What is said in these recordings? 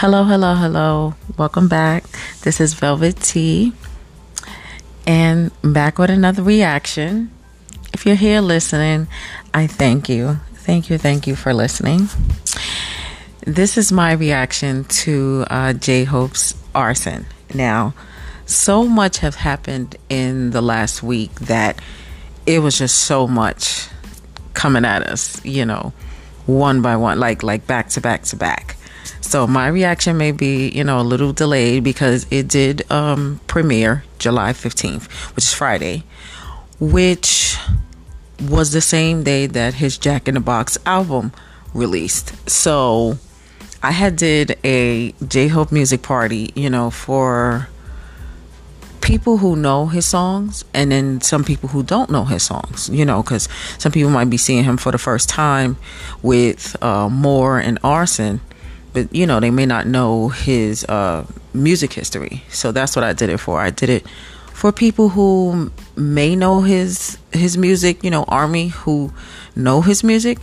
Hello, hello, hello. Welcome back. This is Velvet T. And back with another reaction. If you're here listening, I thank you. Thank you, thank you for listening. This is my reaction to uh, J Hope's Arson. Now, so much have happened in the last week that it was just so much coming at us, you know, one by one, like like back to back to back. So my reaction may be, you know, a little delayed because it did um, premiere July 15th, which is Friday, which was the same day that his Jack in the Box album released. So I had did a J Hope music party, you know, for people who know his songs and then some people who don't know his songs, you know, because some people might be seeing him for the first time with uh, More and Arson but you know they may not know his uh, music history. So that's what I did it for. I did it for people who may know his his music, you know, army who know his music,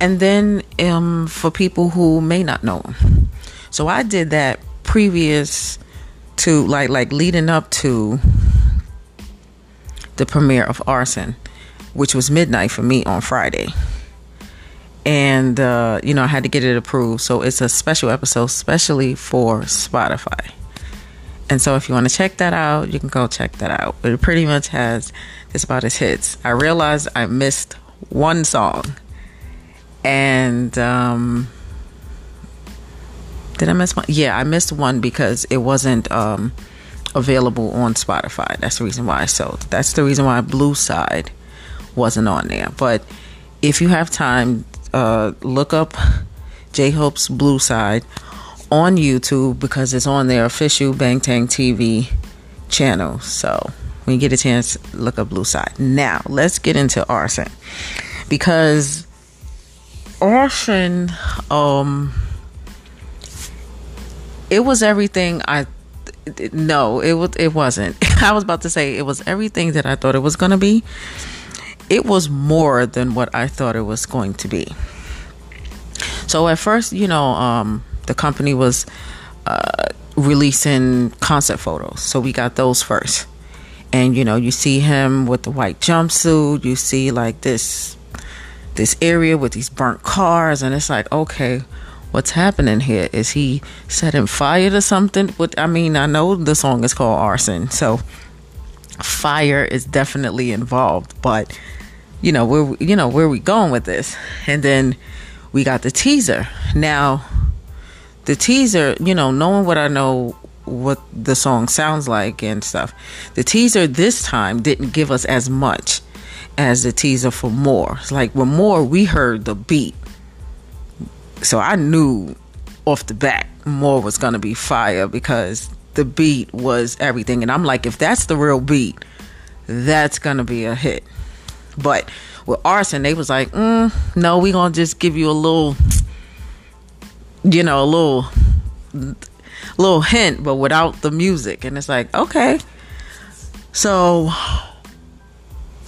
and then um, for people who may not know him. So I did that previous to like like leading up to the premiere of Arson, which was midnight for me on Friday and uh, you know I had to get it approved. So it's a special episode, specially for Spotify. And so if you want to check that out, you can go check that out. But it pretty much has it's about his hits. I realized I missed one song, and um, did I miss one? Yeah, I missed one because it wasn't um, available on Spotify. That's the reason why. So that's the reason why Blue Side wasn't on there. But if you have time, uh, look up J Hope's Blue Side on YouTube because it's on their official Bangtan TV channel. So when you get a chance, look up Blue Side. Now let's get into arson because arson, um, it was everything I. No, it was. It wasn't. I was about to say it was everything that I thought it was to be it was more than what I thought it was going to be. So at first, you know, um, the company was uh, releasing concept photos, so we got those first. And you know, you see him with the white jumpsuit. You see like this this area with these burnt cars, and it's like, okay, what's happening here? Is he setting fire to something? But I mean, I know the song is called Arson, so fire is definitely involved, but you know where you know where we going with this? And then we got the teaser. Now the teaser you know knowing what i know what the song sounds like and stuff the teaser this time didn't give us as much as the teaser for more. It's like with more we heard the beat. So i knew off the bat more was gonna be fire because the beat was everything and i'm like if that's the real beat that's gonna be a hit but with arson, they was like, mm, no, we gonna just give you a little, you know, a little, little hint, but without the music. And it's like, okay. So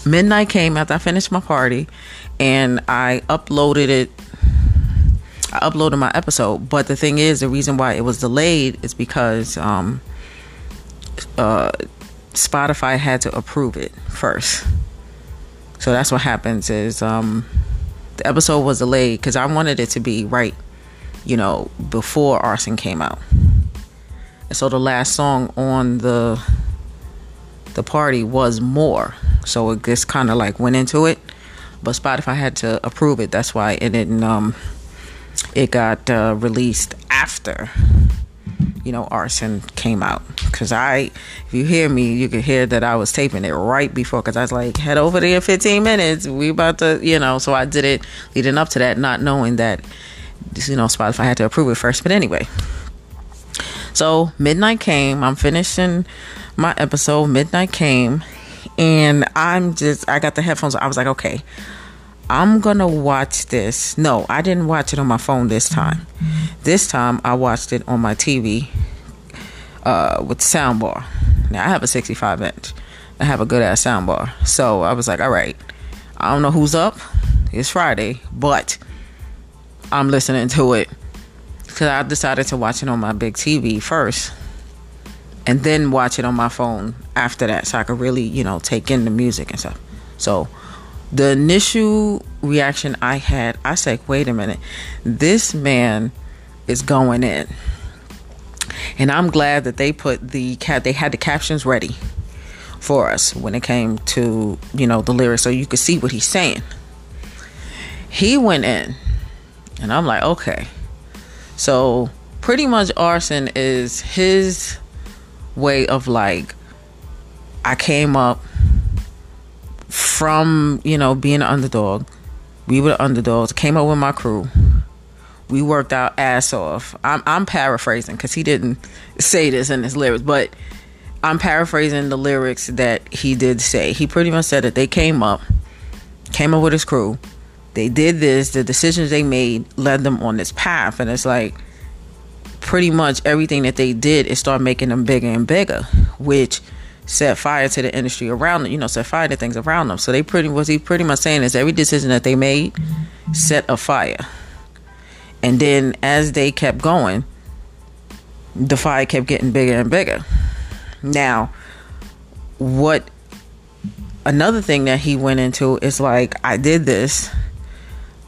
midnight came after I finished my party, and I uploaded it. I uploaded my episode, but the thing is, the reason why it was delayed is because um, uh, Spotify had to approve it first. So that's what happens is um, the episode was delayed because I wanted it to be right, you know, before Arson came out. And so the last song on the the party was more. So it just kind of like went into it, but Spotify had to approve it. That's why it didn't. Um, it got uh, released after you know, arson came out. Cause I, if you hear me, you could hear that I was taping it right before. Cause I was like, head over there, 15 minutes. We about to, you know. So I did it leading up to that, not knowing that, you know, Spotify had to approve it first. But anyway, so midnight came. I'm finishing my episode. Midnight came, and I'm just, I got the headphones. I was like, okay. I'm gonna watch this. No, I didn't watch it on my phone this time. This time I watched it on my TV uh, with soundbar. Now I have a 65 inch. I have a good ass soundbar. So I was like, all right. I don't know who's up. It's Friday, but I'm listening to it because I decided to watch it on my big TV first and then watch it on my phone after that so I could really, you know, take in the music and stuff. So the initial reaction I had, I said, wait a minute, this man is going in. And I'm glad that they put the cat they had the captions ready for us when it came to, you know, the lyrics so you could see what he's saying. He went in and I'm like, okay. So pretty much arson is his way of like I came up from, you know, being an underdog. We were the underdogs. Came up with my crew. We worked our ass off. I'm, I'm paraphrasing because he didn't say this in his lyrics, but I'm paraphrasing the lyrics that he did say. He pretty much said that they came up, came up with his crew. They did this. The decisions they made led them on this path, and it's like pretty much everything that they did is start making them bigger and bigger, which set fire to the industry around them, you know, set fire to things around them. So they pretty was he pretty much saying is every decision that they made set a fire. And then as they kept going, the fire kept getting bigger and bigger. Now, what another thing that he went into is like I did this.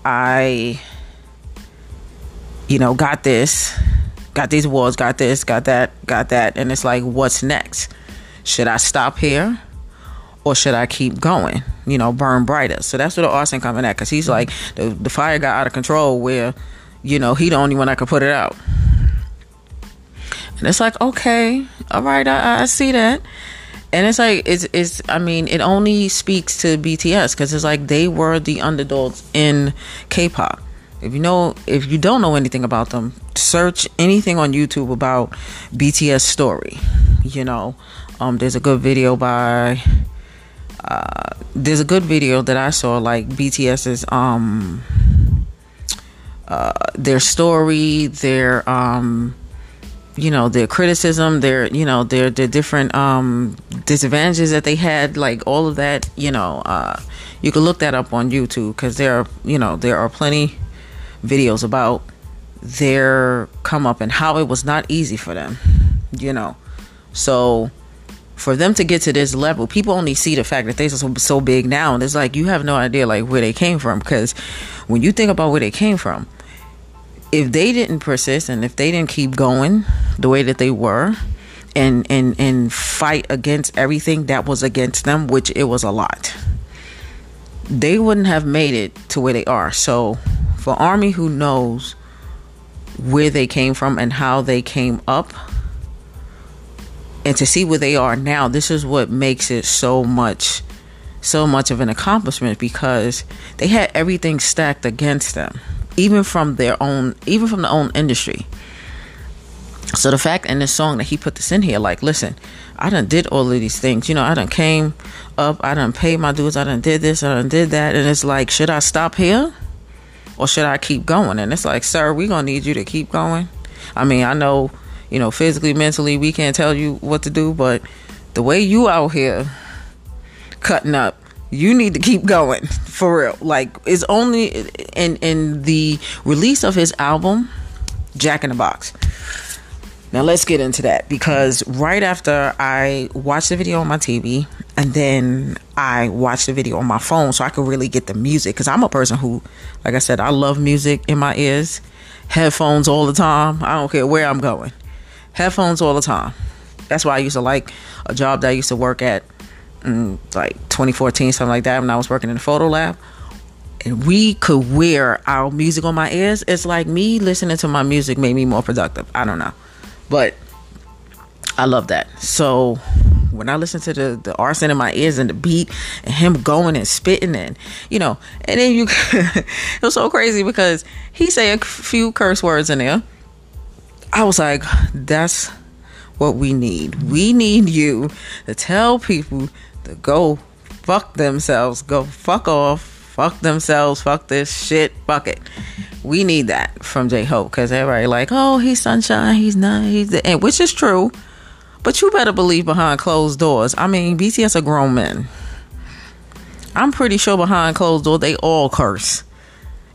I you know, got this got these walls, got this, got that, got that, and it's like, what's next? Should I stop here? Or should I keep going? You know, burn brighter. So that's where the arson coming at, because he's mm-hmm. like, the, the fire got out of control where, you know, he the only one that could put it out. And it's like, okay, all right, I, I see that. And it's like it's it's I mean it only speaks to BTS because it's like they were the underdogs in K-pop. If you know if you don't know anything about them, search anything on YouTube about BTS story. You know, um, there's a good video by. Uh, there's a good video that I saw like BTS's um uh, their story, their um you know their criticism, their you know their their different um disadvantages that they had, like all of that. You know, uh, you can look that up on YouTube because there are you know there are plenty videos about their come up and how it was not easy for them, you know. So for them to get to this level, people only see the fact that they're so, so big now, and it's like you have no idea like where they came from. Because when you think about where they came from, if they didn't persist and if they didn't keep going the way that they were, and and and fight against everything that was against them, which it was a lot, they wouldn't have made it to where they are. So for Army who knows where they came from and how they came up and to see where they are now this is what makes it so much so much of an accomplishment because they had everything stacked against them even from their own even from the own industry so the fact in this song that he put this in here like listen i done did all of these things you know i done came up i done paid my dues i done did this i done did that and it's like should i stop here or should I keep going? And it's like, sir, we're gonna need you to keep going. I mean, I know, you know, physically, mentally, we can't tell you what to do, but the way you out here cutting up, you need to keep going for real. Like it's only in in the release of his album, Jack in the Box. Now let's get into that because right after I watched the video on my TV and then I watched the video on my phone so I could really get the music because I'm a person who, like I said, I love music in my ears, headphones all the time. I don't care where I'm going, headphones all the time. That's why I used to like a job that I used to work at, in like 2014, something like that, when I was working in the photo lab and we could wear our music on my ears, it's like me listening to my music made me more productive. I don't know. But I love that. So when I listen to the the arson in my ears and the beat and him going and spitting and you know, and then you it was so crazy because he say a few curse words in there. I was like, that's what we need. We need you to tell people to go fuck themselves, go fuck off, fuck themselves, fuck this shit, fuck it. We need that from J Hope because everybody like, oh, he's sunshine, he's not, he's the, and which is true, but you better believe behind closed doors. I mean, BTS are grown men. I'm pretty sure behind closed doors they all curse,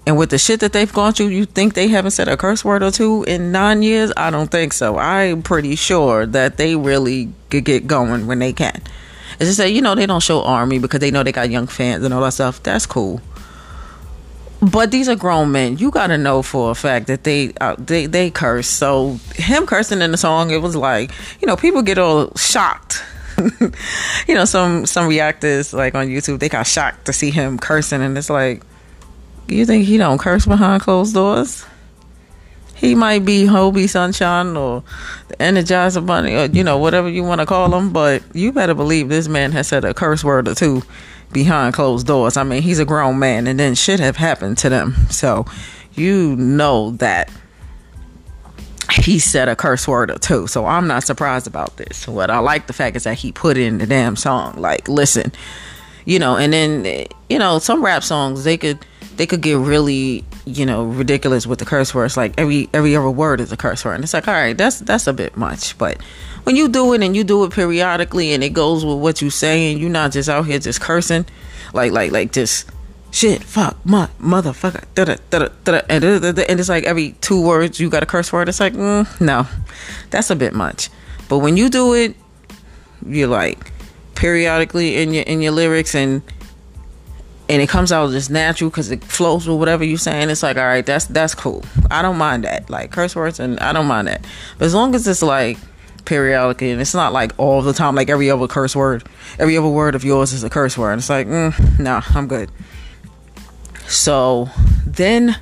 And with the shit that they've gone through, you think they haven't said a curse word or two in nine years? I don't think so. I'm pretty sure that they really could get going when they can. It's just that, you know, they don't show army because they know they got young fans and all that stuff. That's cool. But these are grown men. You got to know for a fact that they uh, they they curse. So him cursing in the song, it was like you know people get all shocked. you know some some reactors like on YouTube they got shocked to see him cursing, and it's like you think he don't curse behind closed doors? He might be Hobi Sunshine or the Energizer Bunny or you know whatever you want to call him, but you better believe this man has said a curse word or two behind closed doors. I mean, he's a grown man, and then shit have happened to them. So you know that he said a curse word or two. So I'm not surprised about this. What I like the fact is that he put in the damn song. Like, listen, you know, and then you know, some rap songs they could they could get really you know ridiculous with the curse words. Like every every other word is a curse word, and it's like, all right, that's that's a bit much, but when you do it and you do it periodically and it goes with what you saying, you're not just out here just cursing, like like like just shit, fuck, my motherfucker, da da da da and, and it's like every two words you got a curse word. It's like, mm, no, that's a bit much. But when you do it, you're like periodically in your in your lyrics and and it comes out just natural because it flows with whatever you're saying. It's like, all right, that's that's cool. I don't mind that. Like curse words, and I don't mind that. But as long as it's like periodically, and it's not like all the time, like every other curse word, every other word of yours is a curse word. It's like, mm, nah, I'm good. So then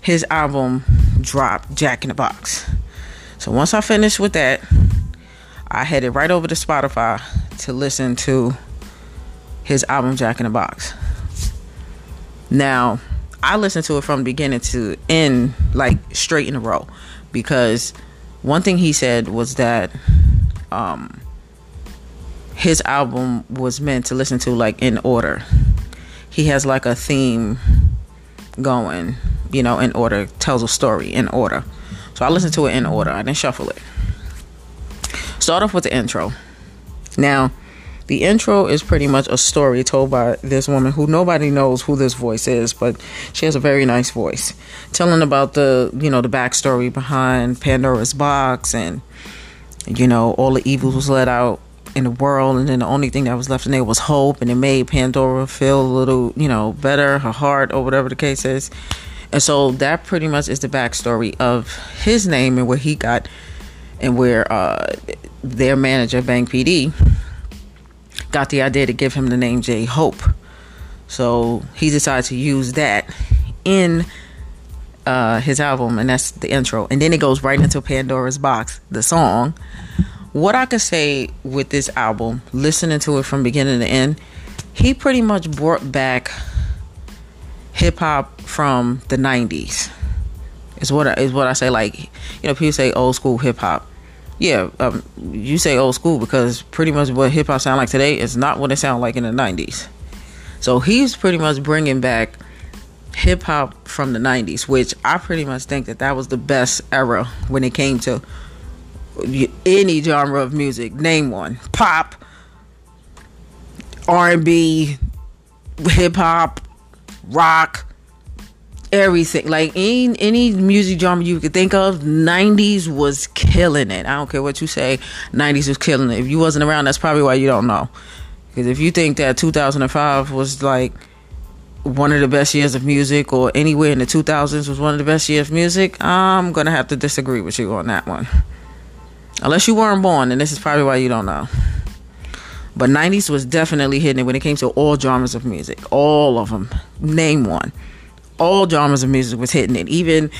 his album dropped, Jack in the Box. So once I finished with that, I headed right over to Spotify to listen to his album, Jack in the Box. Now, I listened to it from beginning to end, like straight in a row, because one thing he said was that um, his album was meant to listen to like in order. He has like a theme going, you know, in order, tells a story in order. So I listened to it in order. I didn't shuffle it. Start off with the intro. Now, the intro is pretty much a story told by this woman who nobody knows who this voice is, but she has a very nice voice, telling about the you know the backstory behind Pandora's box and you know all the evils was let out in the world, and then the only thing that was left in there was hope, and it made Pandora feel a little you know better, her heart or whatever the case is, and so that pretty much is the backstory of his name and where he got and where uh, their manager Bang PD got the idea to give him the name J Hope. So he decided to use that in uh, his album, and that's the intro. And then it goes right into Pandora's Box, the song. What I could say with this album, listening to it from beginning to end, he pretty much brought back hip hop from the '90s. Is what I, is what I say. Like you know, people say old school hip hop yeah, um, you say old school because pretty much what hip hop sound like today is not what it sounded like in the '90s. So he's pretty much bringing back hip hop from the '90s, which I pretty much think that that was the best era when it came to any genre of music. Name one: pop, R&B, hip hop, rock everything. Like any any music genre you could think of, '90s was killing it. I don't care what you say, '90s was killing it. If you wasn't around, that's probably why you don't know. Because if you think that 2005 was like one of the best years of music, or anywhere in the 2000s was one of the best years of music, I'm gonna have to disagree with you on that one. Unless you weren't born, and this is probably why you don't know. But 90s was definitely hitting it when it came to all genres of music. All of them. Name one all genres of music was hitting it, even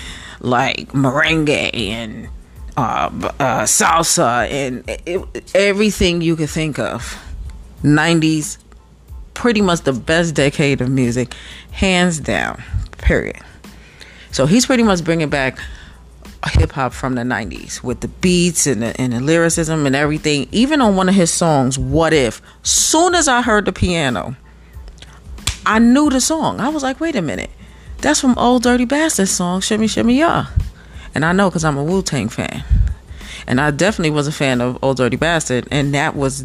like merengue and uh, uh, salsa and it, everything you could think of. 90s, pretty much the best decade of music, hands down, period. So he's pretty much bringing back hip hop from the 90s with the beats and the, and the lyricism and everything. Even on one of his songs, What If, soon as I heard the piano, I knew the song. I was like, wait a minute that's from Old Dirty Bastard song, Shimmy Shimmy Ya. And I know because I'm a Wu Tang fan. And I definitely was a fan of Old Dirty Bastard. And that was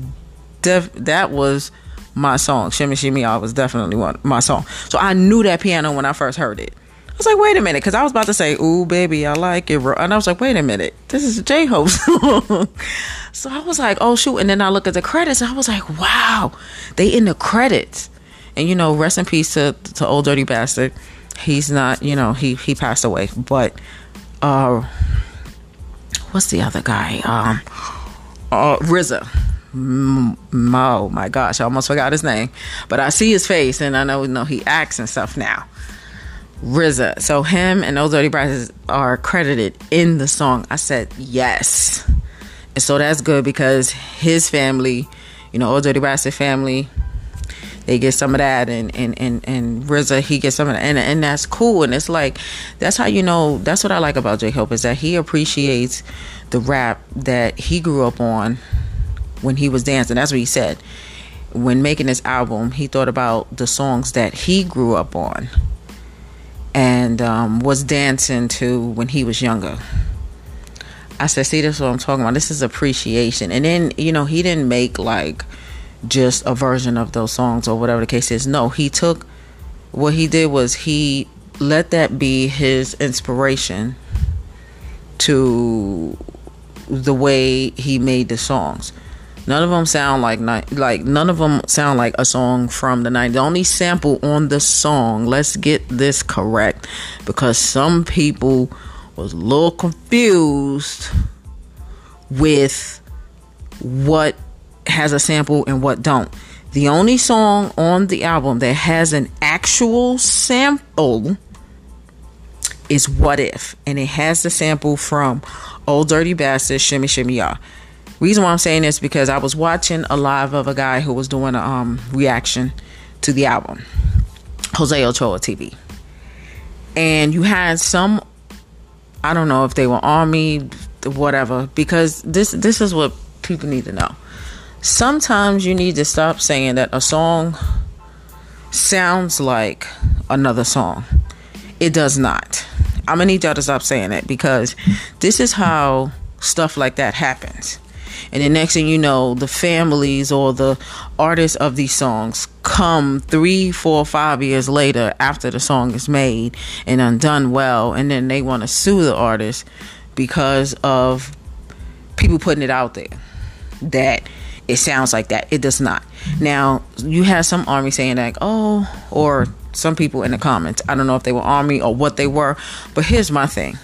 def- that was my song. Shimmy Shimmy Ya was definitely one my song. So I knew that piano when I first heard it. I was like, wait a minute, because I was about to say, "Ooh, baby, I like it," and I was like, wait a minute, this is J Hope song. so I was like, oh shoot, and then I look at the credits, and I was like, wow, they in the credits, and you know, rest in peace to to old dirty bastard. He's not, you know, he he passed away, but uh, what's the other guy? Um, uh, RZA. Oh my gosh, I almost forgot his name, but I see his face and I know, you know he acts and stuff now. RZA. So him and those dirty brasses are credited in the song. I said yes. And so that's good because his family, you know, old dirty bastard family, they get some of that and and and, and RZA he gets some of that and, and that's cool and it's like that's how you know that's what I like about J Hope is that he appreciates the rap that he grew up on when he was dancing. That's what he said. When making this album, he thought about the songs that he grew up on and um, was dancing to when he was younger. I said, see, this is what I'm talking about. This is appreciation. And then, you know, he didn't make like just a version of those songs or whatever the case is. No, he took what he did was he let that be his inspiration to the way he made the songs. None of them sound like like none of them sound like a song from the 90s. The only sample on the song, let's get this correct because some people was a little confused with what has a sample and what don't. The only song on the album that has an actual sample is What If, and it has the sample from Old Dirty Bastard Shimmy Shimmy Ya. Reason why I'm saying this because I was watching a live of a guy who was doing a um, reaction to the album, Jose Ochoa TV, and you had some. I don't know if they were army, whatever, because this this is what people need to know. Sometimes you need to stop saying that a song sounds like another song. It does not. I'm gonna need y'all to stop saying that because this is how stuff like that happens. And the next thing you know, the families or the artists of these songs come three, four, five years later after the song is made and undone well, and then they want to sue the artist because of people putting it out there that it sounds like that. It does not. Now, you have some army saying like, oh, or some people in the comments. I don't know if they were army or what they were, but here's my thing.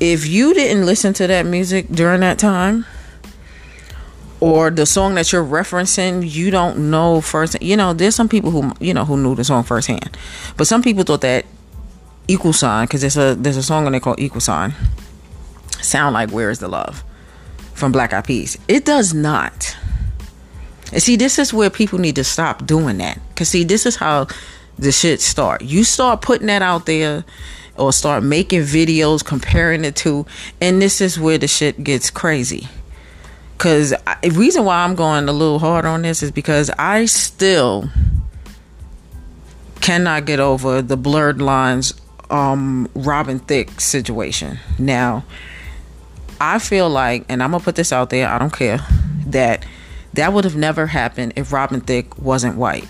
If you didn't listen to that music during that time, or the song that you're referencing you don't know first you know there's some people who you know who knew the song firsthand but some people thought that equal sign because there's a there's a song on there called equal sign sound like where is the love from black eyed peas. It does not. And see this is where people need to stop doing that. Because see this is how the shit start. You start putting that out there or start making videos comparing it to and this is where the shit gets crazy. Cause the reason why I'm going a little hard on this is because I still cannot get over the blurred lines um Robin Thicke situation. Now, I feel like and I'm to put this out there, I don't care that that would have never happened if Robin Thicke wasn't white.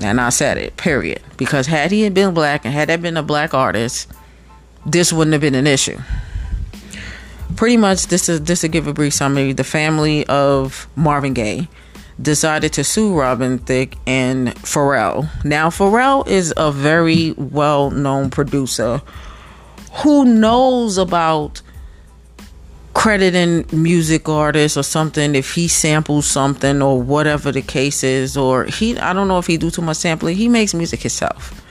And I said it, period. Because had he been black and had that been a black artist, this wouldn't have been an issue pretty much this is this to give a brief summary. The family of Marvin Gaye decided to sue Robin Thicke and Pharrell. Now Pharrell is a very well known producer who knows about crediting music artists or something if he samples something or whatever the case is or he I don't know if he do too much sampling. He makes music himself.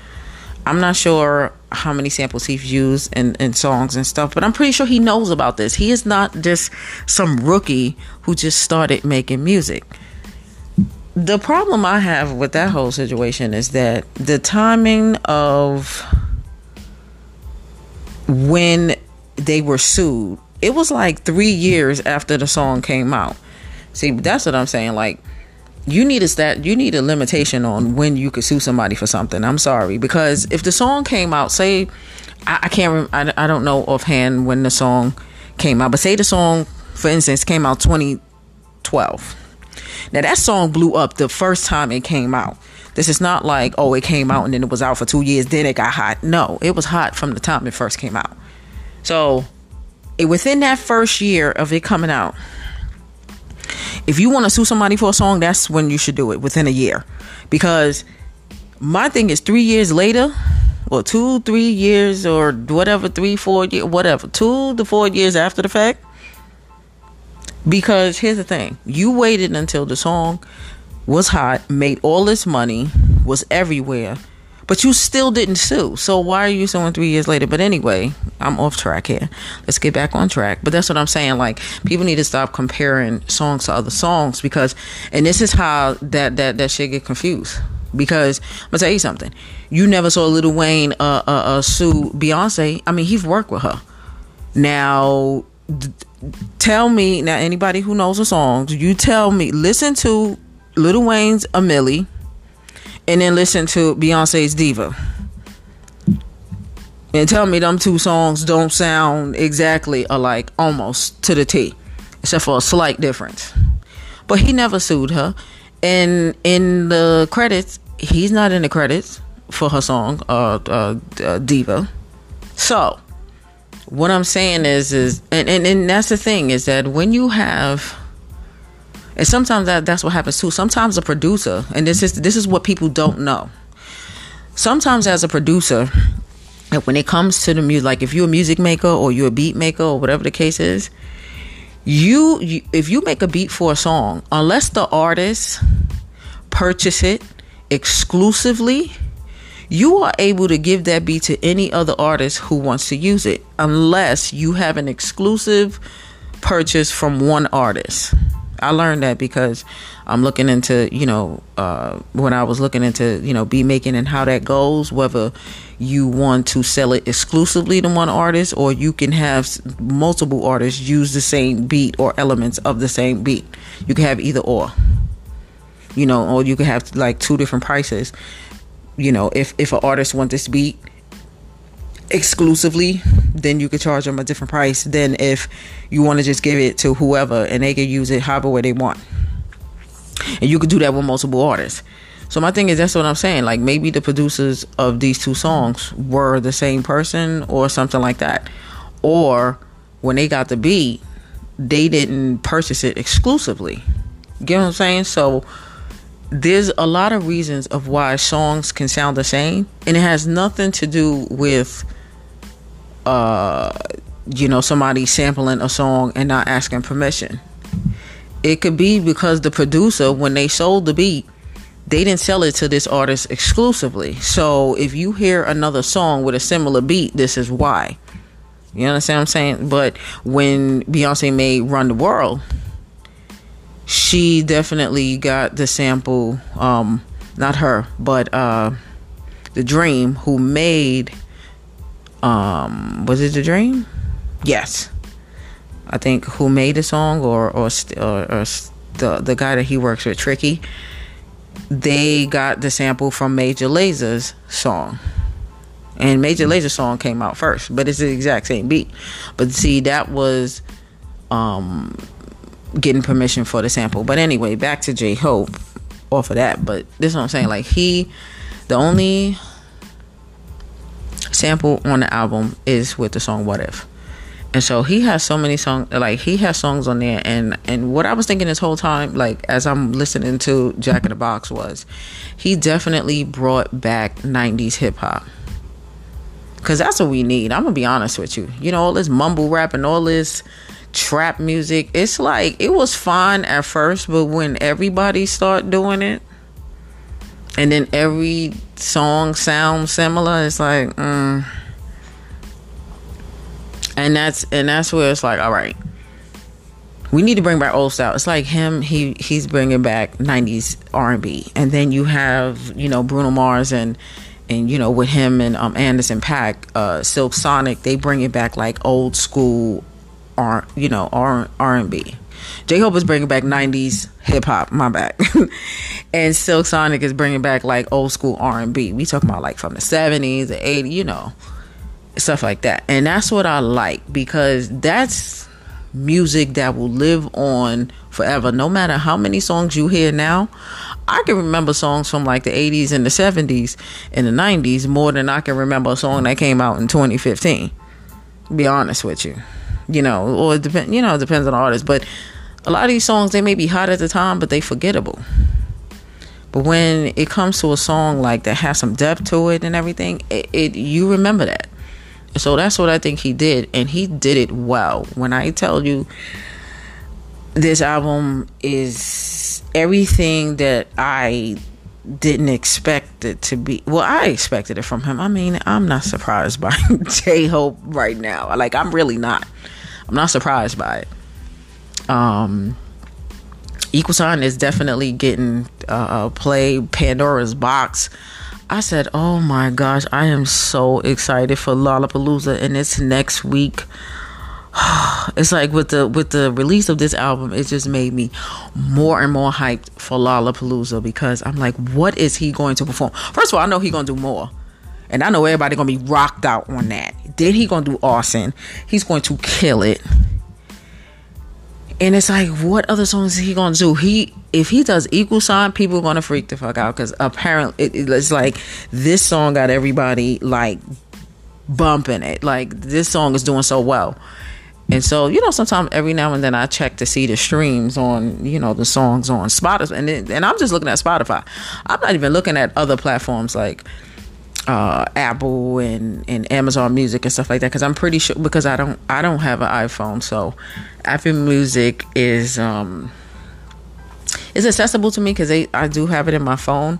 I'm not sure how many samples he's used in, in songs and stuff, but I'm pretty sure he knows about this. He is not just some rookie who just started making music. The problem I have with that whole situation is that the timing of when they were sued, it was like three years after the song came out. See, that's what I'm saying. Like, you need a stat you need a limitation on when you could sue somebody for something i'm sorry because if the song came out say i, I can't I, I don't know offhand when the song came out but say the song for instance came out 2012 now that song blew up the first time it came out This is not like, oh, it came out and then it was out for two years, then it got hot. No, it was hot from the time it first came out. So, within that first year of it coming out, if you want to sue somebody for a song, that's when you should do it within a year. Because my thing is three years later, or two, three years, or whatever, three, four years, whatever, two to four years after the fact. Because here's the thing you waited until the song was hot, made all this money, was everywhere, but you still didn't sue. So why are you suing three years later? But anyway, I'm off track here. Let's get back on track. But that's what I'm saying. Like people need to stop comparing songs to other songs because, and this is how that that that shit get confused. Because I'm gonna tell you something. You never saw Lil Wayne uh, uh, uh, sue Beyonce. I mean, he's worked with her. Now, d- tell me now. Anybody who knows the songs, you tell me. Listen to Lil Wayne's "A Milli," and then listen to Beyonce's "Diva." And tell me them two songs don't sound exactly alike, almost to the T, except for a slight difference. But he never sued her. And in the credits, he's not in the credits for her song uh, uh, uh, diva so what i'm saying is is and, and and that's the thing is that when you have and sometimes that that's what happens too sometimes a producer and this is this is what people don't know sometimes as a producer when it comes to the music like if you're a music maker or you're a beat maker or whatever the case is you, you if you make a beat for a song unless the artist purchase it exclusively, you are able to give that beat to any other artist who wants to use it, unless you have an exclusive purchase from one artist. I learned that because I'm looking into, you know, uh, when I was looking into, you know, beat making and how that goes, whether you want to sell it exclusively to one artist or you can have multiple artists use the same beat or elements of the same beat. You can have either or you know, or you can have like two different prices. You know, if if an artist wants this beat exclusively, then you could charge them a different price than if you want to just give it to whoever and they can use it however way they want. And you could do that with multiple artists. So my thing is that's what I'm saying. Like maybe the producers of these two songs were the same person or something like that. Or when they got the beat, they didn't purchase it exclusively. You get what I'm saying? So there's a lot of reasons of why songs can sound the same and it has nothing to do with uh you know somebody sampling a song and not asking permission. It could be because the producer when they sold the beat they didn't sell it to this artist exclusively. So if you hear another song with a similar beat this is why. You understand what i'm saying? But when beyonce made run the world she definitely got the sample um not her but uh The-Dream who made um was it The-Dream yes i think who made the song or or, or, or the the guy that he works with tricky they got the sample from Major Lazer's song and major laser song came out first but it's the exact same beat but see that was um getting permission for the sample. But anyway, back to J Hope off of that. But this is what I'm saying. Like he, the only sample on the album is with the song What If. And so he has so many songs like he has songs on there and and what I was thinking this whole time like as I'm listening to Jack in the Box was he definitely brought back 90s hip hop. Cuz that's what we need. I'm to be honest with you. You know all this mumble rap and all this trap music it's like it was fine at first but when everybody start doing it and then every song sounds similar it's like mm. and that's and that's where it's like all right we need to bring back old style it's like him he he's bringing back 90s r&b and then you have you know bruno mars and and you know with him and um Anderson .Paak, uh silk sonic they bring it back like old school R, you know, R R and B. J Hope is bringing back '90s hip hop. My back, and Silk Sonic is bringing back like old school R and B. We talking about like from the '70s, the '80s, you know, stuff like that. And that's what I like because that's music that will live on forever. No matter how many songs you hear now, I can remember songs from like the 80s and the 70s and the 90s more than I can remember a song that came out in 2015. Be honest with you, you know, or it depend, you know, it depends on the artist. But a lot of these songs they may be hot at the time, but they forgettable. But when it comes to a song like that has some depth to it and everything, it, it you remember that. So that's what I think he did, and he did it well. When I tell you this album is everything that I didn't expect it to be. Well, I expected it from him. I mean, I'm not surprised by J Hope right now. Like, I'm really not. I'm not surprised by it. Um, Equal Sign is definitely getting uh, play Pandora's box. I said, "Oh my gosh, I am so excited for Lollapalooza, and it's next week." it's like with the with the release of this album, it just made me more and more hyped for Lollapalooza because I'm like, what is he going to perform? First of all, I know he's gonna do more. And I know everybody gonna be rocked out on that. Then he gonna do Arson. He's going to kill it. And it's like, what other songs is he gonna do? He if he does equal sign, people gonna freak the fuck out because apparently it, it's like this song got everybody like bumping it. Like this song is doing so well. And so, you know, sometimes every now and then I check to see the streams on, you know, the songs on Spotify. And, it, and I'm just looking at Spotify. I'm not even looking at other platforms like uh, Apple and, and Amazon Music and stuff like that because I'm pretty sure because I don't I don't have an iPhone, so Apple Music is um is accessible to me because I do have it in my phone,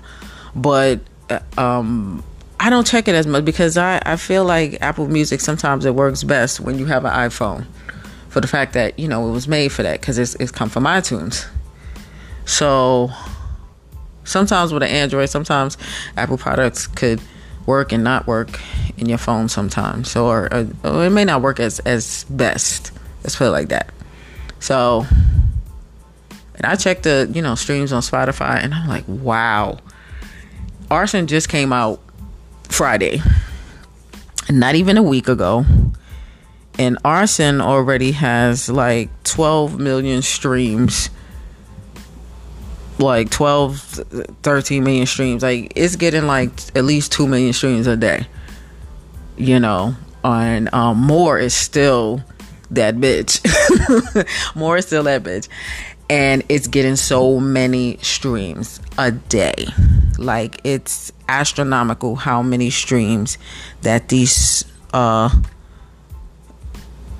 but uh, um I don't check it as much because I, I feel like Apple Music sometimes it works best when you have an iPhone for the fact that you know it was made for that because it's, it's come from iTunes. So sometimes with an Android, sometimes Apple products could work and not work in your phone sometimes. or, or, or it may not work as, as best. Let's put it like that. So and I checked the, you know, streams on Spotify and I'm like, wow. Arson just came out Friday, not even a week ago. And Arson already has like 12 million streams. Like 12, 13 million streams. Like it's getting like at least 2 million streams a day. You know, and um, more is still that bitch. more is still that bitch and it's getting so many streams a day. Like it's astronomical how many streams that these uh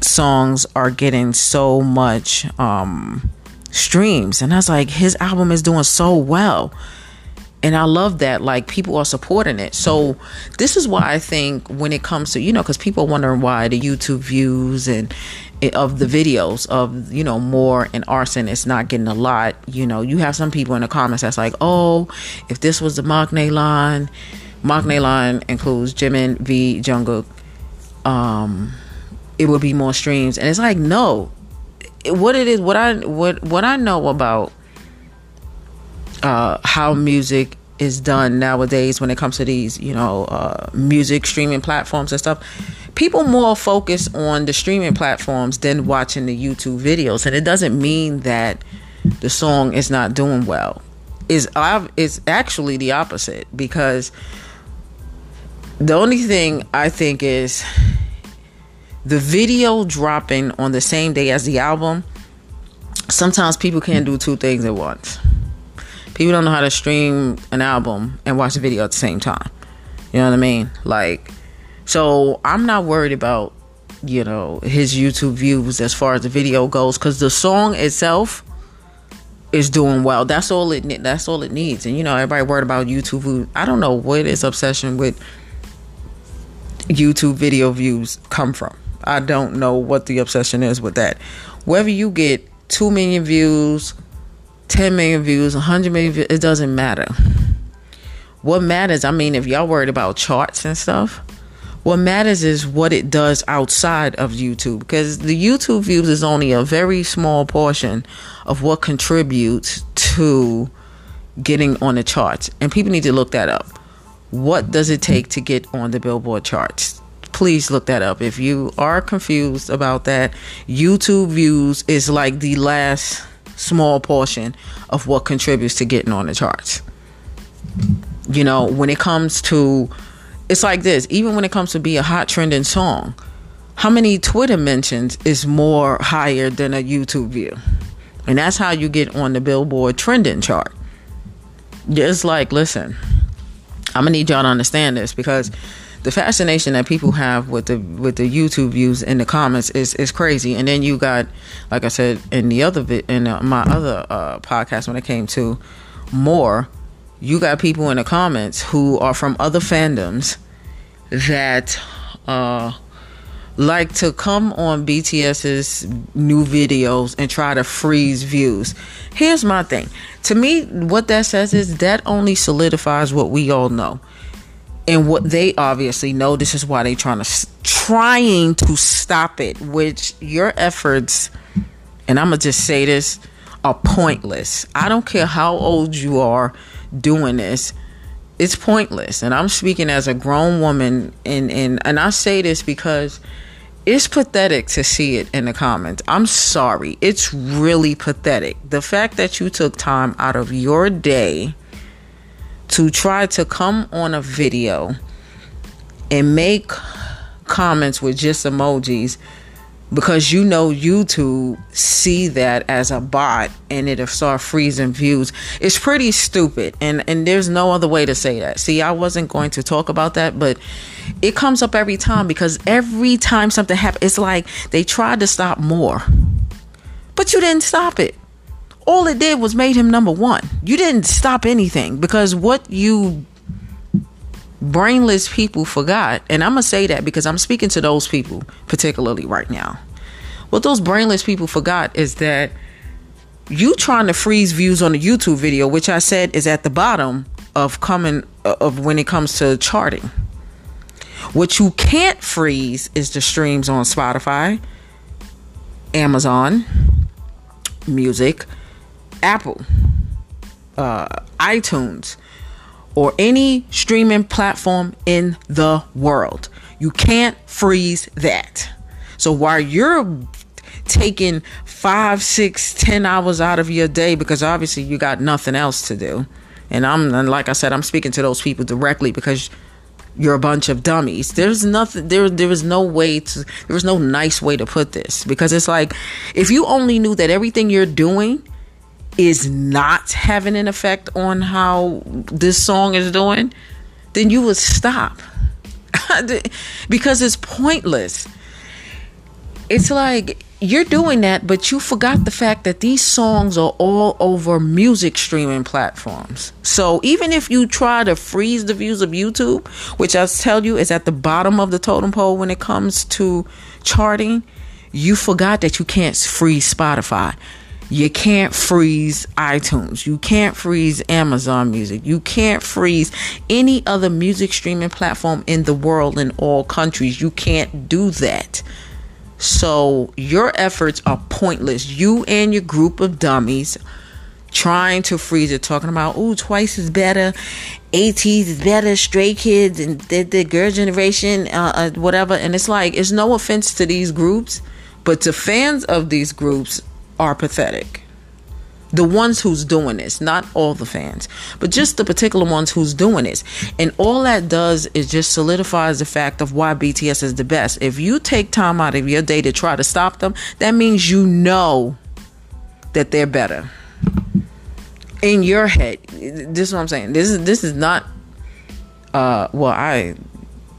songs are getting so much um streams. And I was like his album is doing so well. And I love that like people are supporting it. So this is why I think when it comes to you know because people are wondering why the YouTube views and of the videos of you know more and arson is not getting a lot you know you have some people in the comments that's like oh if this was the Maknae line Maknae line includes Jimin V Jungkook um it would be more streams. And it's like no what it is what I what what I know about uh how music is done nowadays when it comes to these you know uh music streaming platforms and stuff people more focus on the streaming platforms than watching the YouTube videos, and it doesn't mean that the song is not doing well. Is it's actually the opposite because the only thing I think is the video dropping on the same day as the album. Sometimes people can't do two things at once. People don't know how to stream an album and watch a video at the same time. You know what I mean? Like so I'm not worried about, you know, his YouTube views as far as the video goes because the song itself is doing well. That's all it that's all it needs. And you know, everybody worried about YouTube. I don't know where this obsession with YouTube video views come from. I don't know what the obsession is with that. Whether you get 2 million views, 10 million views, 100 million views, it doesn't matter. What matters, I mean, if y'all worried about charts and stuff, what matters is what it does outside of YouTube because the YouTube views is only a very small portion of what contributes to getting on the charts. And people need to look that up. What does it take to get on the Billboard charts? Please look that up. If you are confused about that, YouTube views is like the last small portion of what contributes to getting on the charts. You know, when it comes to it's like this, even when it comes to be a hot trending song, how many Twitter mentions is more higher than a YouTube view? And that's how you get on the Billboard trending chart. It's like, listen, I'm gonna need y'all to understand this because the fascination that people have with the with the YouTube views in the comments is is crazy. And then you got, like I said in the other bit in my other uh, podcast when it came to more, you got people in the comments who are from other fandoms that uh, like to come on BTS's new videos and try to freeze views. Here's my thing. To me, what that says is that only solidifies what we all know. And what they obviously know, this is why they trying to trying to stop it, which your efforts and I'm to just say this are pointless. I don't care how old you are doing this it's pointless and i'm speaking as a grown woman and and and i say this because it's pathetic to see it in the comments. I'm sorry. It's really pathetic. The fact that you took time out of your day to try to come on a video and make comments with just emojis because you know YouTube see that as a bot and it'll start freezing views. It's pretty stupid and and there's no other way to say that. See, I wasn't going to talk about that, but it comes up every time because every time something happens, it's like they tried to stop more. But you didn't stop it. All it did was made him number 1. You didn't stop anything because what you brainless people forgot, and I'm gonna say that because I'm speaking to those people particularly right now. What those brainless people forgot is that you trying to freeze views on a YouTube video, which I said is at the bottom of coming uh, of when it comes to charting. What you can't freeze is the streams on Spotify, Amazon Music, Apple, uh, iTunes or any streaming platform in the world. You can't freeze that. So while you're taking five, six, ten hours out of your day because obviously you got nothing else to do, and I'm and like I said, I'm speaking to those people directly because you're a bunch of dummies. There's nothing there there is no way to there was no nice way to put this because it's like if you only knew that everything you're doing is not having an effect on how this song is doing, then you would stop. because it's pointless. It's like you're doing that, but you forgot the fact that these songs are all over music streaming platforms. So even if you try to freeze the views of YouTube, which I'll tell you is at the bottom of the totem pole when it comes to charting, you forgot that you can't freeze Spotify. You can't freeze iTunes. You can't freeze Amazon Music. You can't freeze any other music streaming platform in the world in all countries. You can't do that. So your efforts are pointless. You and your group of dummies trying to freeze it, talking about, oh, twice is better, ATEEZ is better, Stray Kids, and the, the girl generation, uh, uh, whatever. And it's like, it's no offense to these groups, but to fans of these groups, are pathetic. The ones who's doing this, not all the fans, but just the particular ones who's doing this. And all that does is just solidifies the fact of why BTS is the best. If you take time out of your day to try to stop them, that means you know that they're better. In your head. This is what I'm saying. This is this is not uh well, I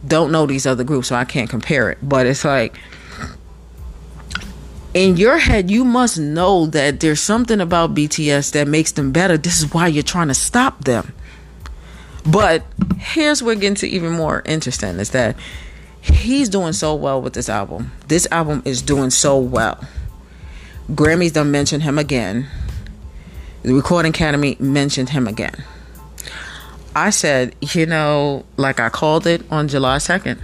don't know these other groups, so I can't compare it. But it's like in your head, you must know that there's something about BTS that makes them better. This is why you're trying to stop them. But here's where getting to even more interesting is that he's doing so well with this album. This album is doing so well. Grammys don't mention him again. The Recording Academy mentioned him again. I said, you know, like I called it on July 2nd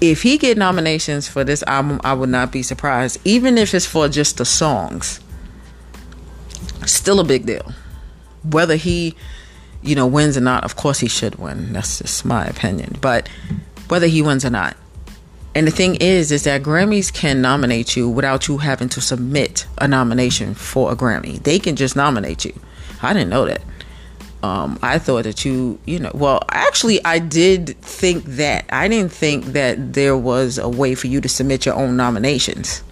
if he get nominations for this album, I would not be surprised, even if it's for just the songs. Still a big deal. Whether he, you know, wins or not, of course he should win. That's just my opinion. But whether he wins or not, And the thing is, is that Grammys can nominate you without you having to submit a nomination for a Grammy. They can just nominate you. I didn't know that. Um, I thought that you, you know, well, actually, I did think that. I didn't think that there was a way for you to submit your own nominations.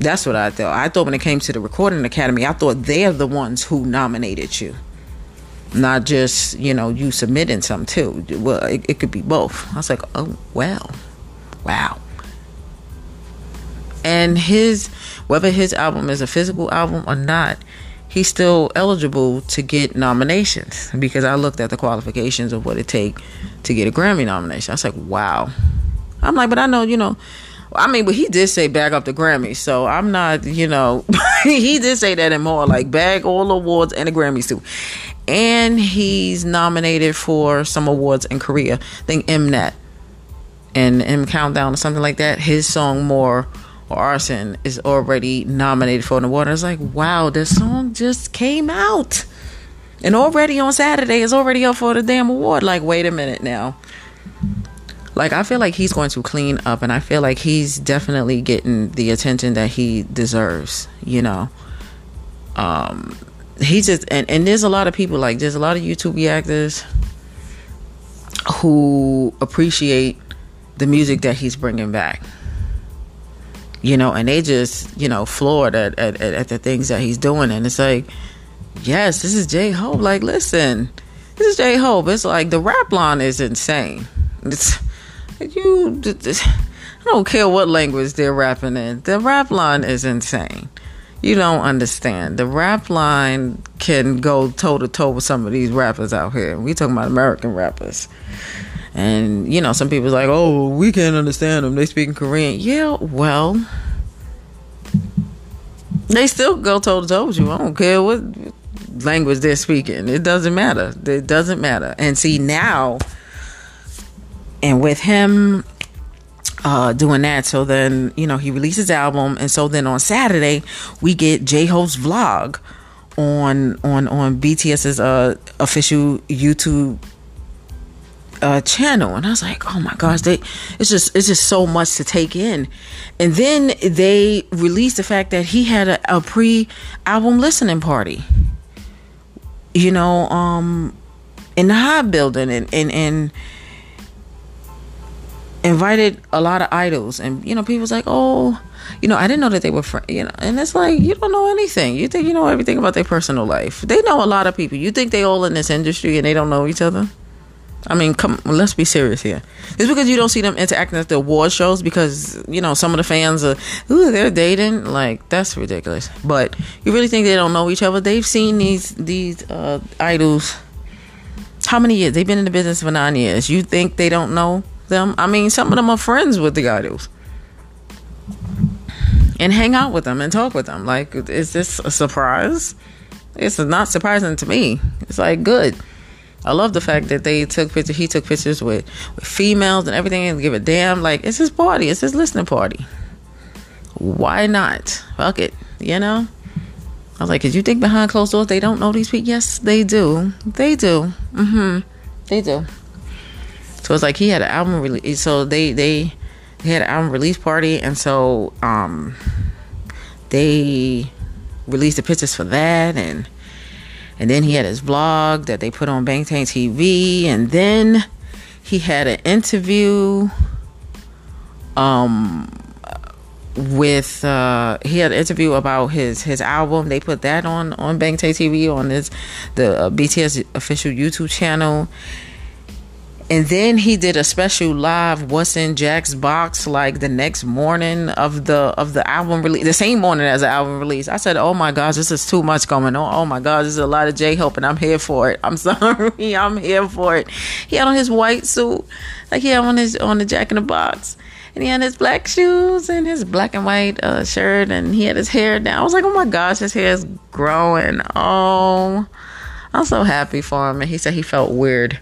That's what I thought. I thought when it came to the Recording Academy, I thought they're the ones who nominated you, not just you know you submitting something too. Well, it, it could be both. I was like, oh well, wow. And his whether his album is a physical album or not, he's still eligible to get nominations because I looked at the qualifications of what it take to get a Grammy nomination. I was like, wow. I'm like, but I know, you know, I mean, but he did say bag up the Grammys, so I'm not, you know, he did say that and more like bag all awards and the Grammys too. And he's nominated for some awards in Korea. I think Mnet and M Countdown or something like that. His song more or Arson is already nominated for an award. I was like, wow, this song just came out. And already on Saturday is already up for the damn award. Like, wait a minute now. Like, I feel like he's going to clean up, and I feel like he's definitely getting the attention that he deserves, you know. Um, he just, and, and there's a lot of people, like, there's a lot of YouTube reactors who appreciate the music that he's bringing back you know, and they just, you know, floored at, at, at the things that he's doing. And it's like, yes, this is J Hope. Like, listen, this is J Hope. It's like the rap line is insane. It's you. I don't care what language they're rapping in. The rap line is insane. You don't understand. The rap line can go toe to toe with some of these rappers out here. We talking about American rappers. And you know, some people's like, "Oh, we can't understand them. They speak in Korean." Yeah, well, they still go toe to toe with you. I don't care what language they're speaking. It doesn't matter. It doesn't matter. And see now, and with him uh, doing that, so then you know he releases album, and so then on Saturday we get J Hope's vlog on on on BTS's uh, official YouTube uh, channel, and I was like, oh my gosh, they it's just it's just so much to take in. And then they released the fact that he had a, a pre-album listening party. You know, um, in the high building, and and and invited a lot of idols, and you know, people was like, oh. You know, I didn't know that they were friends. You know, and it's like you don't know anything. You think you know everything about their personal life. They know a lot of people. You think they all in this industry and they don't know each other? I mean, come, let's be serious here. It's because you don't see them interacting at the award shows because you know some of the fans are, ooh, they're dating. Like that's ridiculous. But you really think they don't know each other? They've seen these these uh, idols. How many years? They've been in the business for nine years. You think they don't know them? I mean, some of them are friends with the idols and hang out with them and talk with them. Like, is this a surprise? It's not surprising to me. It's like good. I love the fact that they took pictures. He took pictures with, with females and everything, and give a damn. Like it's his party. It's his listening party. Why not? Fuck it. You know. I was like, did you think behind closed doors they don't know these people?" Yes, they do. They do. Mm-hmm. They do. So it's like he had an album release. So they they had an album release party, and so um they released the pictures for that, and and then he had his vlog that they put on Bangtan TV. And then he had an interview um, with uh, he had an interview about his his album. They put that on on Bangtan TV on his the uh, BTS official YouTube channel and then he did a special live what's in jack's box like the next morning of the of the album release the same morning as the album release i said oh my gosh this is too much going on. Oh my gosh this is a lot of j-hope and i'm here for it. I'm sorry. I'm here for it. He had on his white suit like he had on his on the jack in the box. And he had his black shoes and his black and white uh, shirt and he had his hair down. I was like oh my gosh his hair is growing. Oh i'm so happy for him. And he said he felt weird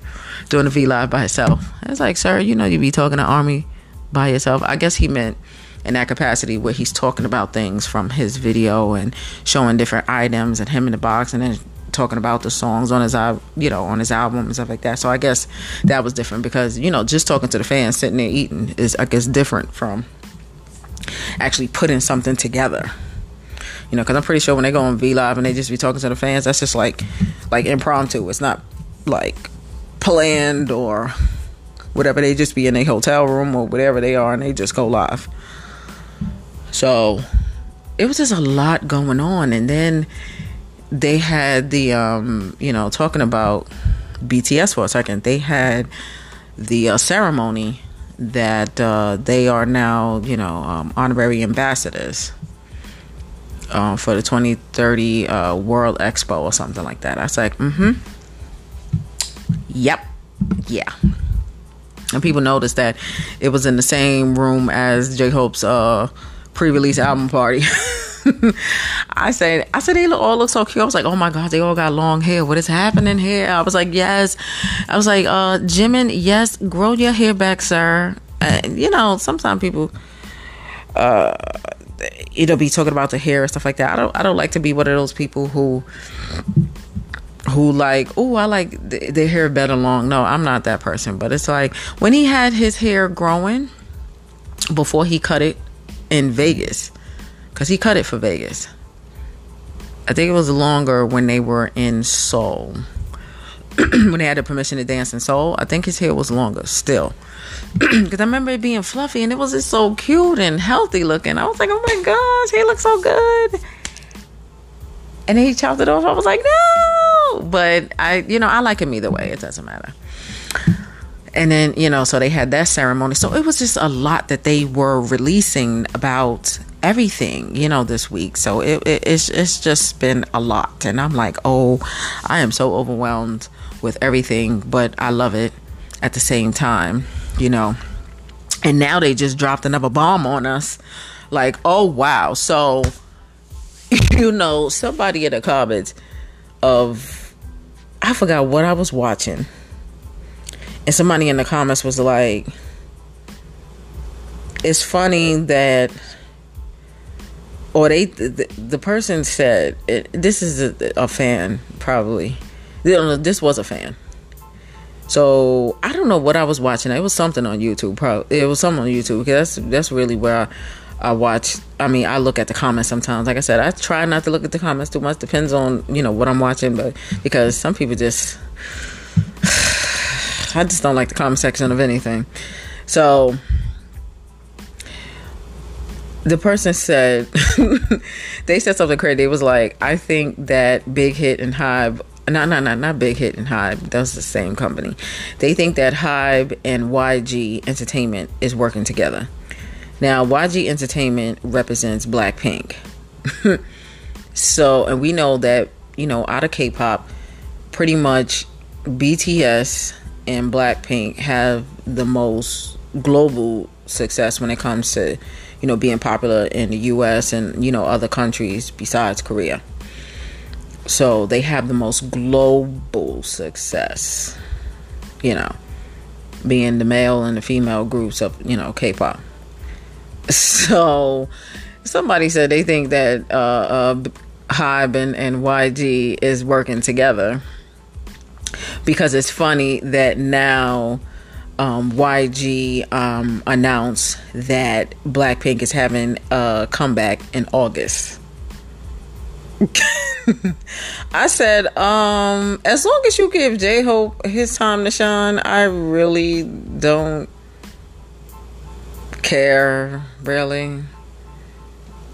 doing a V live by himself. I was like, sir, you know, you be talking to Army by yourself. I guess he meant in that capacity where he's talking about things from his video and showing different items and him in the box and then talking about the songs on his you know on his album and stuff like that. So I guess that was different because you know just talking to the fans sitting there eating is I guess different from actually putting something together. You know, because I'm pretty sure when they go on V Live and they just be talking to the fans, that's just like like impromptu. It's not like planned or whatever. They just be in a hotel room or whatever they are, and they just go live. So it was just a lot going on, and then they had the um, you know talking about BTS for a second. They had the uh, ceremony that uh, they are now you know um, honorary ambassadors uh, for the 2030 uh, World Expo or something like that. I was like, mm-hmm. Yep. Yeah. And people noticed that it was in the same room as J Hope's uh, pre-release album party. I said, I said they all look so cute. I was like, oh my god, they all got long hair. What is happening here? I was like, yes. I was like, uh, Jimin, yes, grow your hair back, sir. And you know, sometimes people, uh, it'll be talking about the hair and stuff like that. I don't, I don't like to be one of those people who who like oh i like th- their hair better long. No i'm not that person but it's like when he had his hair growing before he cut it in vegas because he cut it for vegas. I think it was longer when they were in seoul. When they had the permission to dance in seoul i think his hair was longer still. Because i remember it being fluffy and it was just so cute and healthy looking. I was like oh my gosh he looks so good. And he chopped it off. I was like no but I, you know, I like him either way. It doesn't matter. And then, you know, so they had that ceremony. So it was just a lot that they were releasing about everything, you know, this week. So it, it, it's it's just been a lot, and I'm like, oh, I am so overwhelmed with everything, but I love it at the same time, you know. And now they just dropped another bomb on us, like, oh wow. So, you know, somebody in the comments of I forgot what I was watching. And somebody in the comments was like, it's funny that, or they, the, the person said, it, this is a, a fan, probably. This was a fan. So I don't know what I was watching. It was something on YouTube. Probably it was something on YouTube because that's that's really where I, I watch. I mean, I look at the comments sometimes. Like I said, I try not to look at the comments too much. Depends on you know what I'm watching, but because some people just, I just don't like the comment section of anything. So the person said they said something crazy. It was like, I think that Big Hit and Hybe no, no, no, not Big Hit and Hybe. That's the same company. They think that Hybe and YG Entertainment is working together. Now, YG Entertainment represents Blackpink. so, and we know that, you know, out of K pop, pretty much BTS and Blackpink have the most global success when it comes to, you know, being popular in the US and, you know, other countries besides Korea. So they have the most global success, you know, being the male and the female groups of, you know, K pop. So somebody said they think that uh, uh, Hybe and, and YG is working together because it's funny that now um, YG um, announced that Blackpink is having a comeback in August. I said, um, as long as you give J Hope his time to shine, I really don't care, really.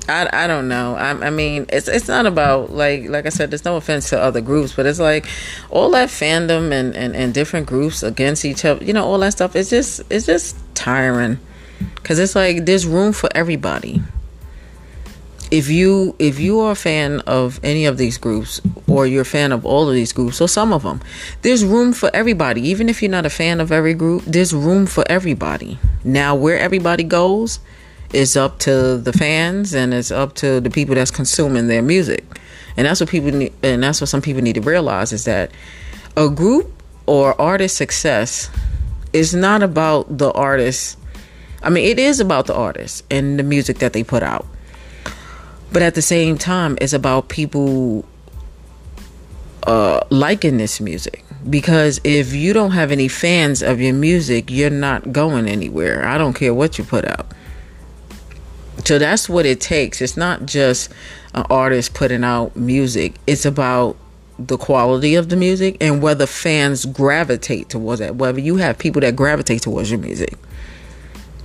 I, I don't know. I, I mean, it's it's not about like like I said. There's no offense to other groups, but it's like all that fandom and, and, and different groups against each other. You know, all that stuff. It's just it's just tiring because it's like there's room for everybody if you if you are a fan of any of these groups or you're a fan of all of these groups or some of them there's room for everybody. Even if you're not a fan of every group there's room for everybody. Now where everybody goes is up to the fans and it's up to the people that's consuming their music. And that's what people need and that's what some people need to realize is that a group or artist success is not about the artist. I mean it is about the artist and the music that they put out but at the same time, it's about people uh, liking this music because if you don't have any fans of your music, you're not going anywhere. I don't care what you put out. So that's what it takes. It's not just an artist putting out music, it's about the quality of the music and whether fans gravitate towards it, whether you have people that gravitate towards your music.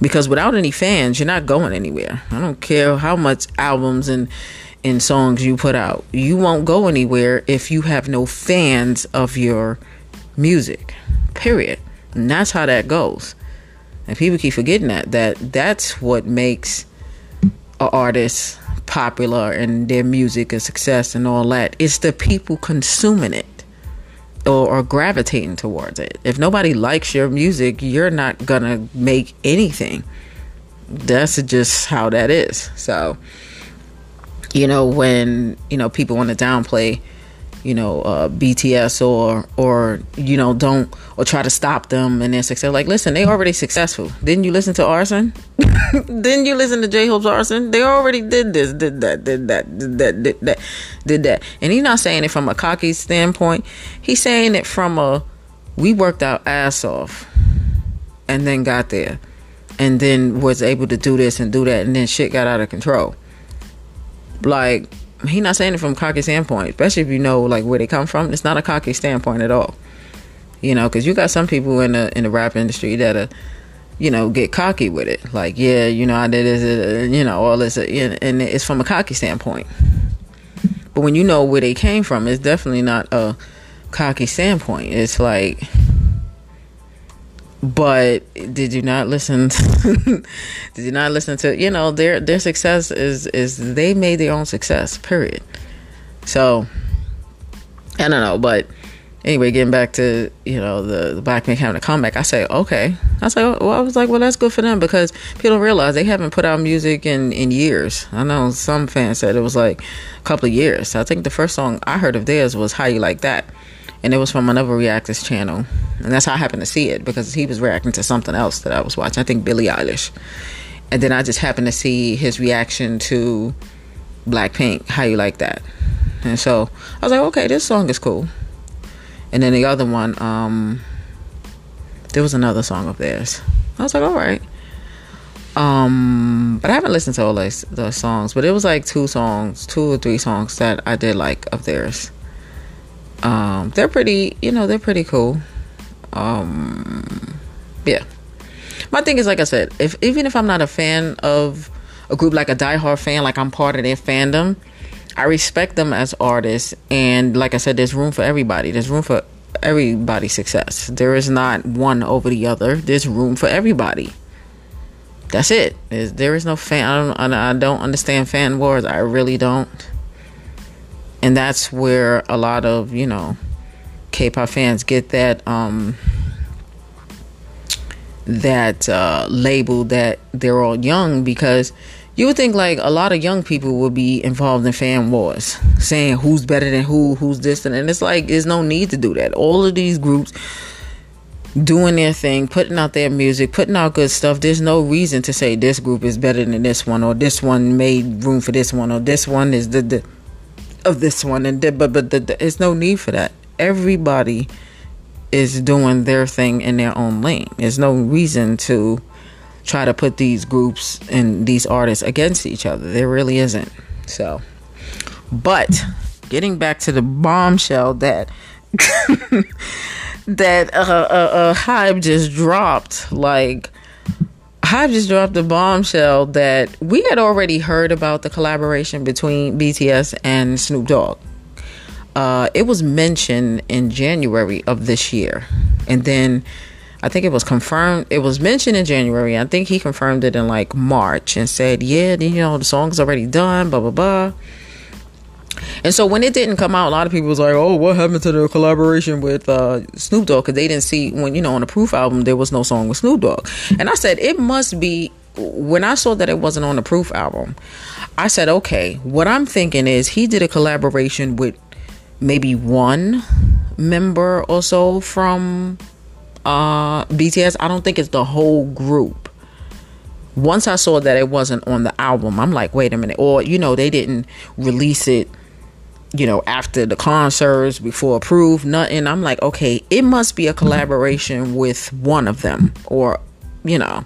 Because without any fans, you're not going anywhere. I don't care how much albums and and songs you put out. You won't go anywhere if you have no fans of your music. Period. And that's how that goes. And people keep forgetting that that that's what makes an artist popular and their music a success and all that. It's the people consuming it or, or gravitating towards it. If nobody likes your music, you're not gonna make anything. That's just how that is. So, you know, when you know people want to downplay you know uh, BTS or or you know don't or try to stop them and their success. Like, listen, they already successful. Didn't you listen to Arson? Didn't you listen to J Hope's Arson? They already did this, did that, did that, did that, did that, did that. And he's not saying it from a cocky standpoint. He's saying it from a we worked our ass off and then got there and then was able to do this and do that and then shit got out of control. Like he not saying it from cocky standpoint, especially if you know like where they come from. It's not a cocky standpoint at all. You know, because you got some people in the in the rap industry that are, you know, get cocky with it. Like, yeah, you know, I did this, uh, you know, all this, uh, and it's from a cocky standpoint. But when you know where they came from, it's definitely not a cocky standpoint. It's like but did you not listen to, did you not listen to you know their their success is is they made their own success period. So i don't know but anyway getting back to you know the, the Blackpink having a comeback i say okay. I say well i was like well that's good for them because people don't realize they haven't put out music in in years. I know some fans said it was like a couple of years. I think the first song i heard of theirs was how you like that and it was from another reactors channel. And that's how i happened to see it because he was reacting to something else that i was watching. I think billie eilish. And then i just happened to see his reaction to blackpink how you like that. And so i was like okay this song is cool. And then the other one um there was another song of theirs. I was like all right. Um but i haven't listened to all those, those songs but it was like two songs two or three songs that i did like of theirs um, they're pretty, you know, they're pretty cool. Um, yeah. My thing is, like I said, if even if I'm not a fan of a group like a diehard fan, like I'm part of their fandom, I respect them as artists. And like I said, there's room for everybody. There's room for everybody's success. There is not one over the other. There's room for everybody. That's it. There's, there is no fan. I don't, I don't understand fan wars. I really don't and that's where a lot of you know K-pop fans get that um that uh, label that they're all young because you would think like a lot of young people would be involved in fan wars, saying who's better than who, who's this, and it's like there's no need to do that. All of these groups doing their thing, putting out their music, putting out good stuff. There's no reason to say this group is better than this one, or this one made room for this one, or this one is the the of this one and did but but the, the, there's no need for that. Everybody is doing their thing in their own lane. There's no reason to try to put these groups and these artists against each other. There really isn't. So but getting back to the bombshell that that uh, uh, uh Hybe just dropped like I just dropped a bombshell that we had already heard about the collaboration between BTS and Snoop Dogg. Uh, it was mentioned in January of this year, and then I think it was confirmed. It was mentioned in January. I think he confirmed it in like March and said, "Yeah, you know, the song's already done." Blah blah blah. And so when it didn't come out, a lot of people was like, "Oh, what happened to the collaboration with uh, Snoop Dogg?" Because they didn't see when you know on the Proof album there was no song with Snoop Dogg. And I said it must be when I saw that it wasn't on the Proof album. I said, "Okay, what I'm thinking is he did a collaboration with maybe one member or so from uh, BTS. I don't think it's the whole group." Once I saw that it wasn't on the album, I'm like, wait a minute. Or, you know, they didn't release it you know, after the concerts, before approved, nothing. I'm like, okay, it must be a collaboration with one of them, or, you know,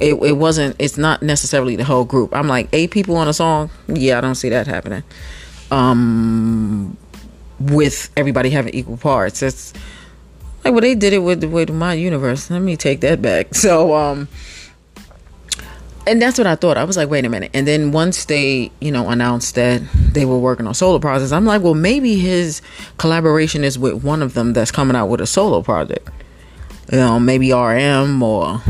it, it wasn't, it's not necessarily the whole group. I'm like, eight people on a song? Yeah, I don't see that happening. Um, with everybody having equal parts. It's like, well, they did it with, the with my universe. Let me take that back. So, um, and that's what I thought. I was like, wait a minute. And then once they, you know, announced that they were working on solo projects, I'm like, well, maybe his collaboration is with one of them that's coming out with a solo project. You know, maybe RM or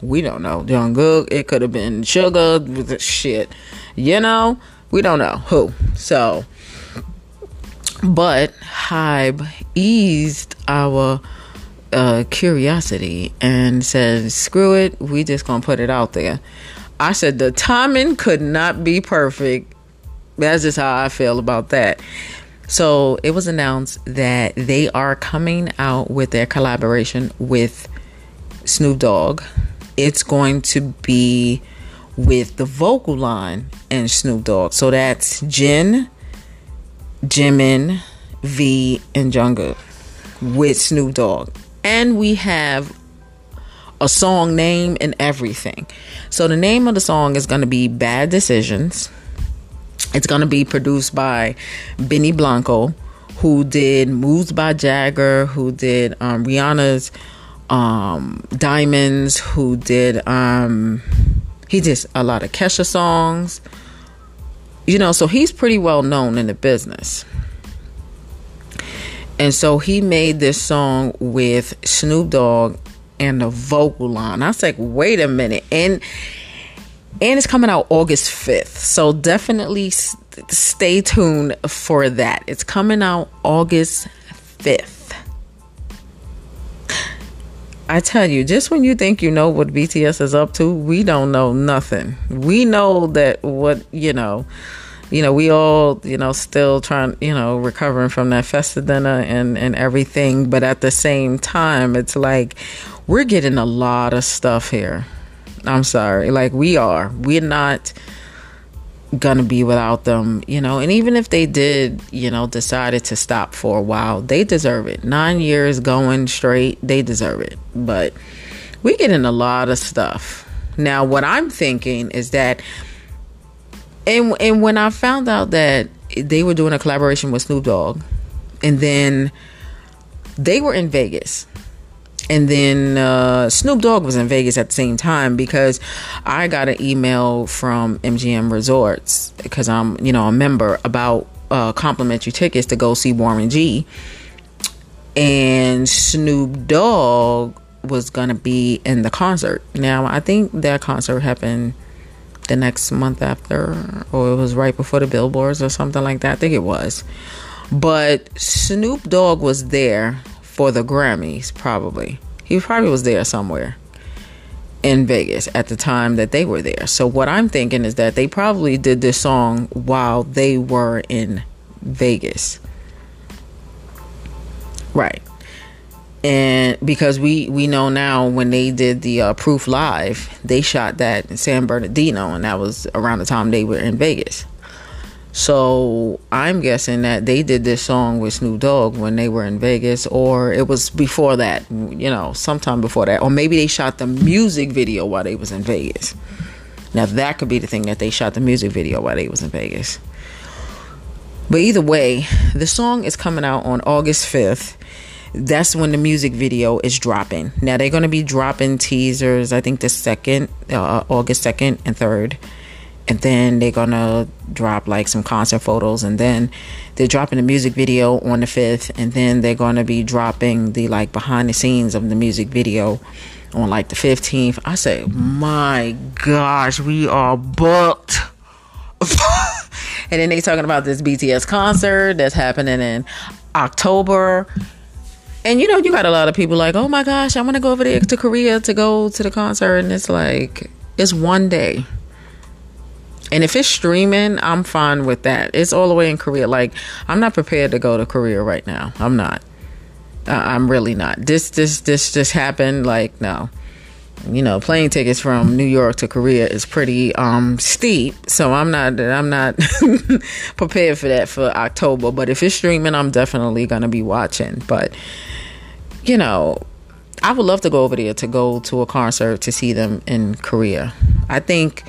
we don't know. Jungkook. It could have been Suga. shit. You know, we don't know who. So, but Hybe eased our uh, curiosity and said, screw it, we just gonna put it out there. I said, the timing could not be perfect. That's just how I feel about that. So it was announced that they are coming out with their collaboration with Snoop Dogg. It's going to be with the vocal line and Snoop Dogg. So that's Jin, Jimin, V, and Jungkook with Snoop Dogg and we have a song name and everything. So the name of the song is going to be Bad Decisions. It's going to be produced by Benny Blanco, who did Moves by Jagger, who did um, Rihanna's um, Diamonds, who did um, he did a lot of Kesha songs. You know, so he's pretty well known in the business. And so he made this song with Snoop Dogg and the vocal line. I was like, wait a minute. And and it's coming out August 5th. So definitely stay tuned for that. It's coming out August 5th. I tell you, just when you think you know what BTS is up to, we don't know nothing. We know that what, you know, you know, we all, you know, still trying, you know, recovering from that festa dinner and, and everything. But at the same time, it's like we're getting a lot of stuff here. I'm sorry. Like we are. We're not gonna be without them, you know. And even if they did, you know, decided to stop for a while, they deserve it. Nine years going straight, they deserve it. But we're getting a lot of stuff. Now, what I'm thinking is that and and when I found out that they were doing a collaboration with Snoop Dogg, and then they were in Vegas, and then uh, Snoop Dogg was in Vegas at the same time because I got an email from MGM Resorts because I'm you know a member about uh, complimentary tickets to go see Warren G, and Snoop Dogg was gonna be in the concert. Now I think that concert happened the next month after, or it was right before the billboards or something like that. I think it was. But Snoop Dogg was there for the Grammys, probably. He probably was there somewhere in Vegas at the time that they were there. So what I'm thinking is that they probably did this song while they were in Vegas. Right and because we we know now when they did the uh, proof live they shot that in san bernardino and that was around the time they were in vegas. So i'm guessing that they did this song with snoop dogg when they were in vegas or it was before that you know sometime before that. Or maybe they shot the music video while they was in vegas. Now that could be the thing that they shot the music video while they was in vegas. But either way the song is coming out on august 5th that's when the music video is dropping. Now they're going to be dropping teasers, I think the second, uh, August 2nd and 3rd. And then they're going to drop like some concert photos. And then they're dropping the music video on the 5th. And then they're going to be dropping the like behind the scenes of the music video on like the 15th. I say, my gosh, we are booked. and then they talking about this BTS concert that's happening in October and you know, you got a lot of people like, oh my gosh, I want to go over there to Korea to go to the concert. And it's like, it's one day. And if it's streaming, I'm fine with that. It's all the way in Korea. Like, I'm not prepared to go to Korea right now. I'm not. Uh, I'm really not. This, this, this just happened. Like, no. You know, plane tickets from New York to Korea is pretty um, steep. So I'm not I'm not prepared for that for October. But if it's streaming, I'm definitely gonna be watching. But you know, I would love to go over there to go to a concert to see them in Korea. I think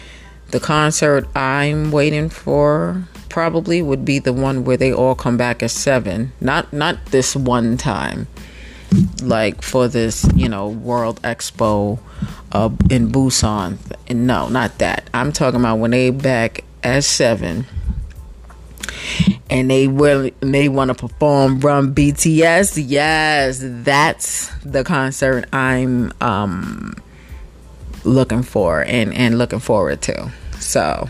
the concert I'm waiting for probably would be the one where they all come back as seven. Not not this one time like for this, you know, World Expo uh, in Busan. And no, not that. I'm talking about when they back as seven and they will they want to perform Run BTS. Yes, that's the concert I'm um looking for and and looking forward to. So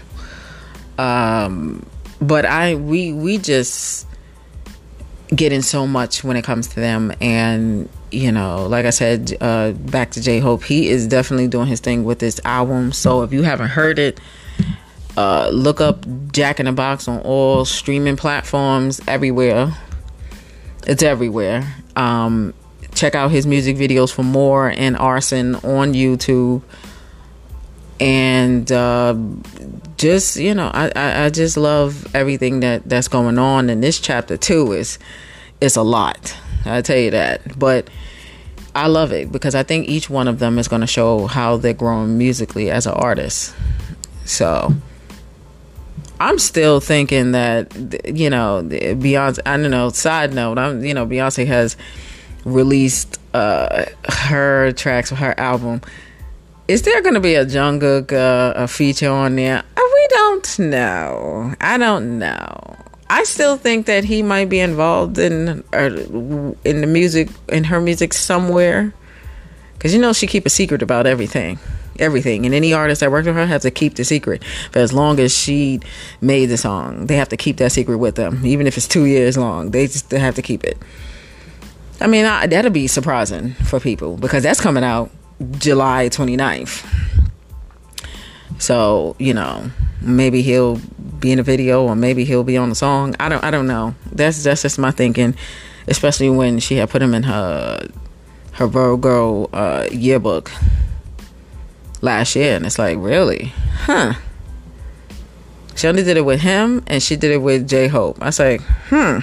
um but I we we just getting so much when it comes to them. And you know like i said uh back to j-hope he is definitely doing his thing with this album. So if you haven't heard it uh look up jack in the box on all streaming platforms everywhere. It's everywhere. Um check out his music videos for more and arson on youtube and uh just you know I, I, I just love everything that that's going on in this chapter too. Is is a lot i tell you that. But i love it because i think each one of them is going to show how they're growing musically as an artist. So i'm still thinking that you know beyonce i don't know side note i'm you know beyonce has released uh her tracks for her album is there going to be a Jungkook uh, a feature on there? Uh, we don't know. I don't know. I still think that he might be involved in uh, in the music in her music somewhere, because you know she keep a secret about everything, everything. And any artist that works with her has to keep the secret for as long as she made the song. They have to keep that secret with them, even if it's two years long. They just have to keep it. I mean, I, that'll be surprising for people because that's coming out July 29th. So, you know, maybe he'll be in a video or maybe he'll be on the song. I don't I don't know. That's that's just my thinking, especially when she had put him in her her Virgo uh, yearbook last year and it's like, really? Huh. She only did it with him and she did it with J Hope. I was like, hmm.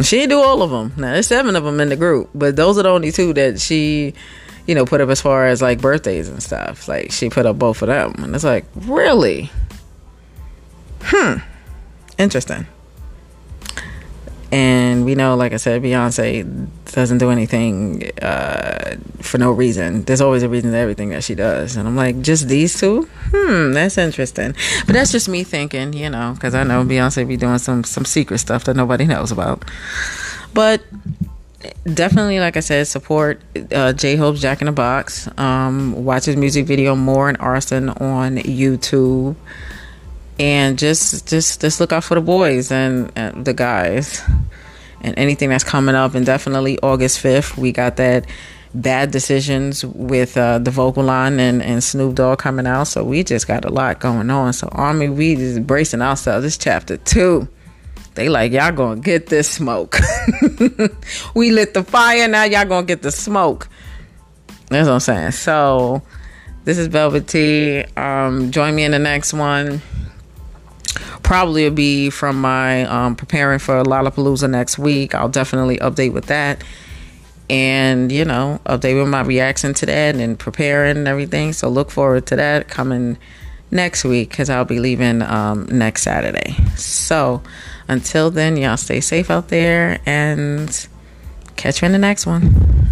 She do all of them. Now there's seven of them in the group, but those are the only two that she, you know, put up as far as like birthdays and stuff. Like she put up both of them, and it's like really, hmm, interesting. And we know, like I said, Beyonce doesn't do anything uh, for no reason. There's always a reason to everything that she does. And I'm like, just these two? Hmm, that's interesting. But that's just me thinking, you know, because I know Beyonce be doing some some secret stuff that nobody knows about. But definitely, like I said, support uh, J Hope's Jack in the Box. Um, watch his music video more and Arson on YouTube and just just just look out for the boys and, and, the guys and anything that's coming up and definitely august 5th we got that bad decisions with uh, the vocal line and, and snoop dogg coming out. So we just got a lot going on. So army we just bracing ourselves. This chapter two they like y'all gonna get this smoke. We lit the fire now y'all gonna get the smoke. That's what i'm saying. So this is velvet t. Um, join me in the next one probably be from my um, preparing for Lollapalooza next week. I'll definitely update with that. And, you know, update with my reaction to that and preparing and everything. So look forward to that coming next week because I'll be leaving um, next Saturday. So until then, y'all stay safe out there and catch you in the next one.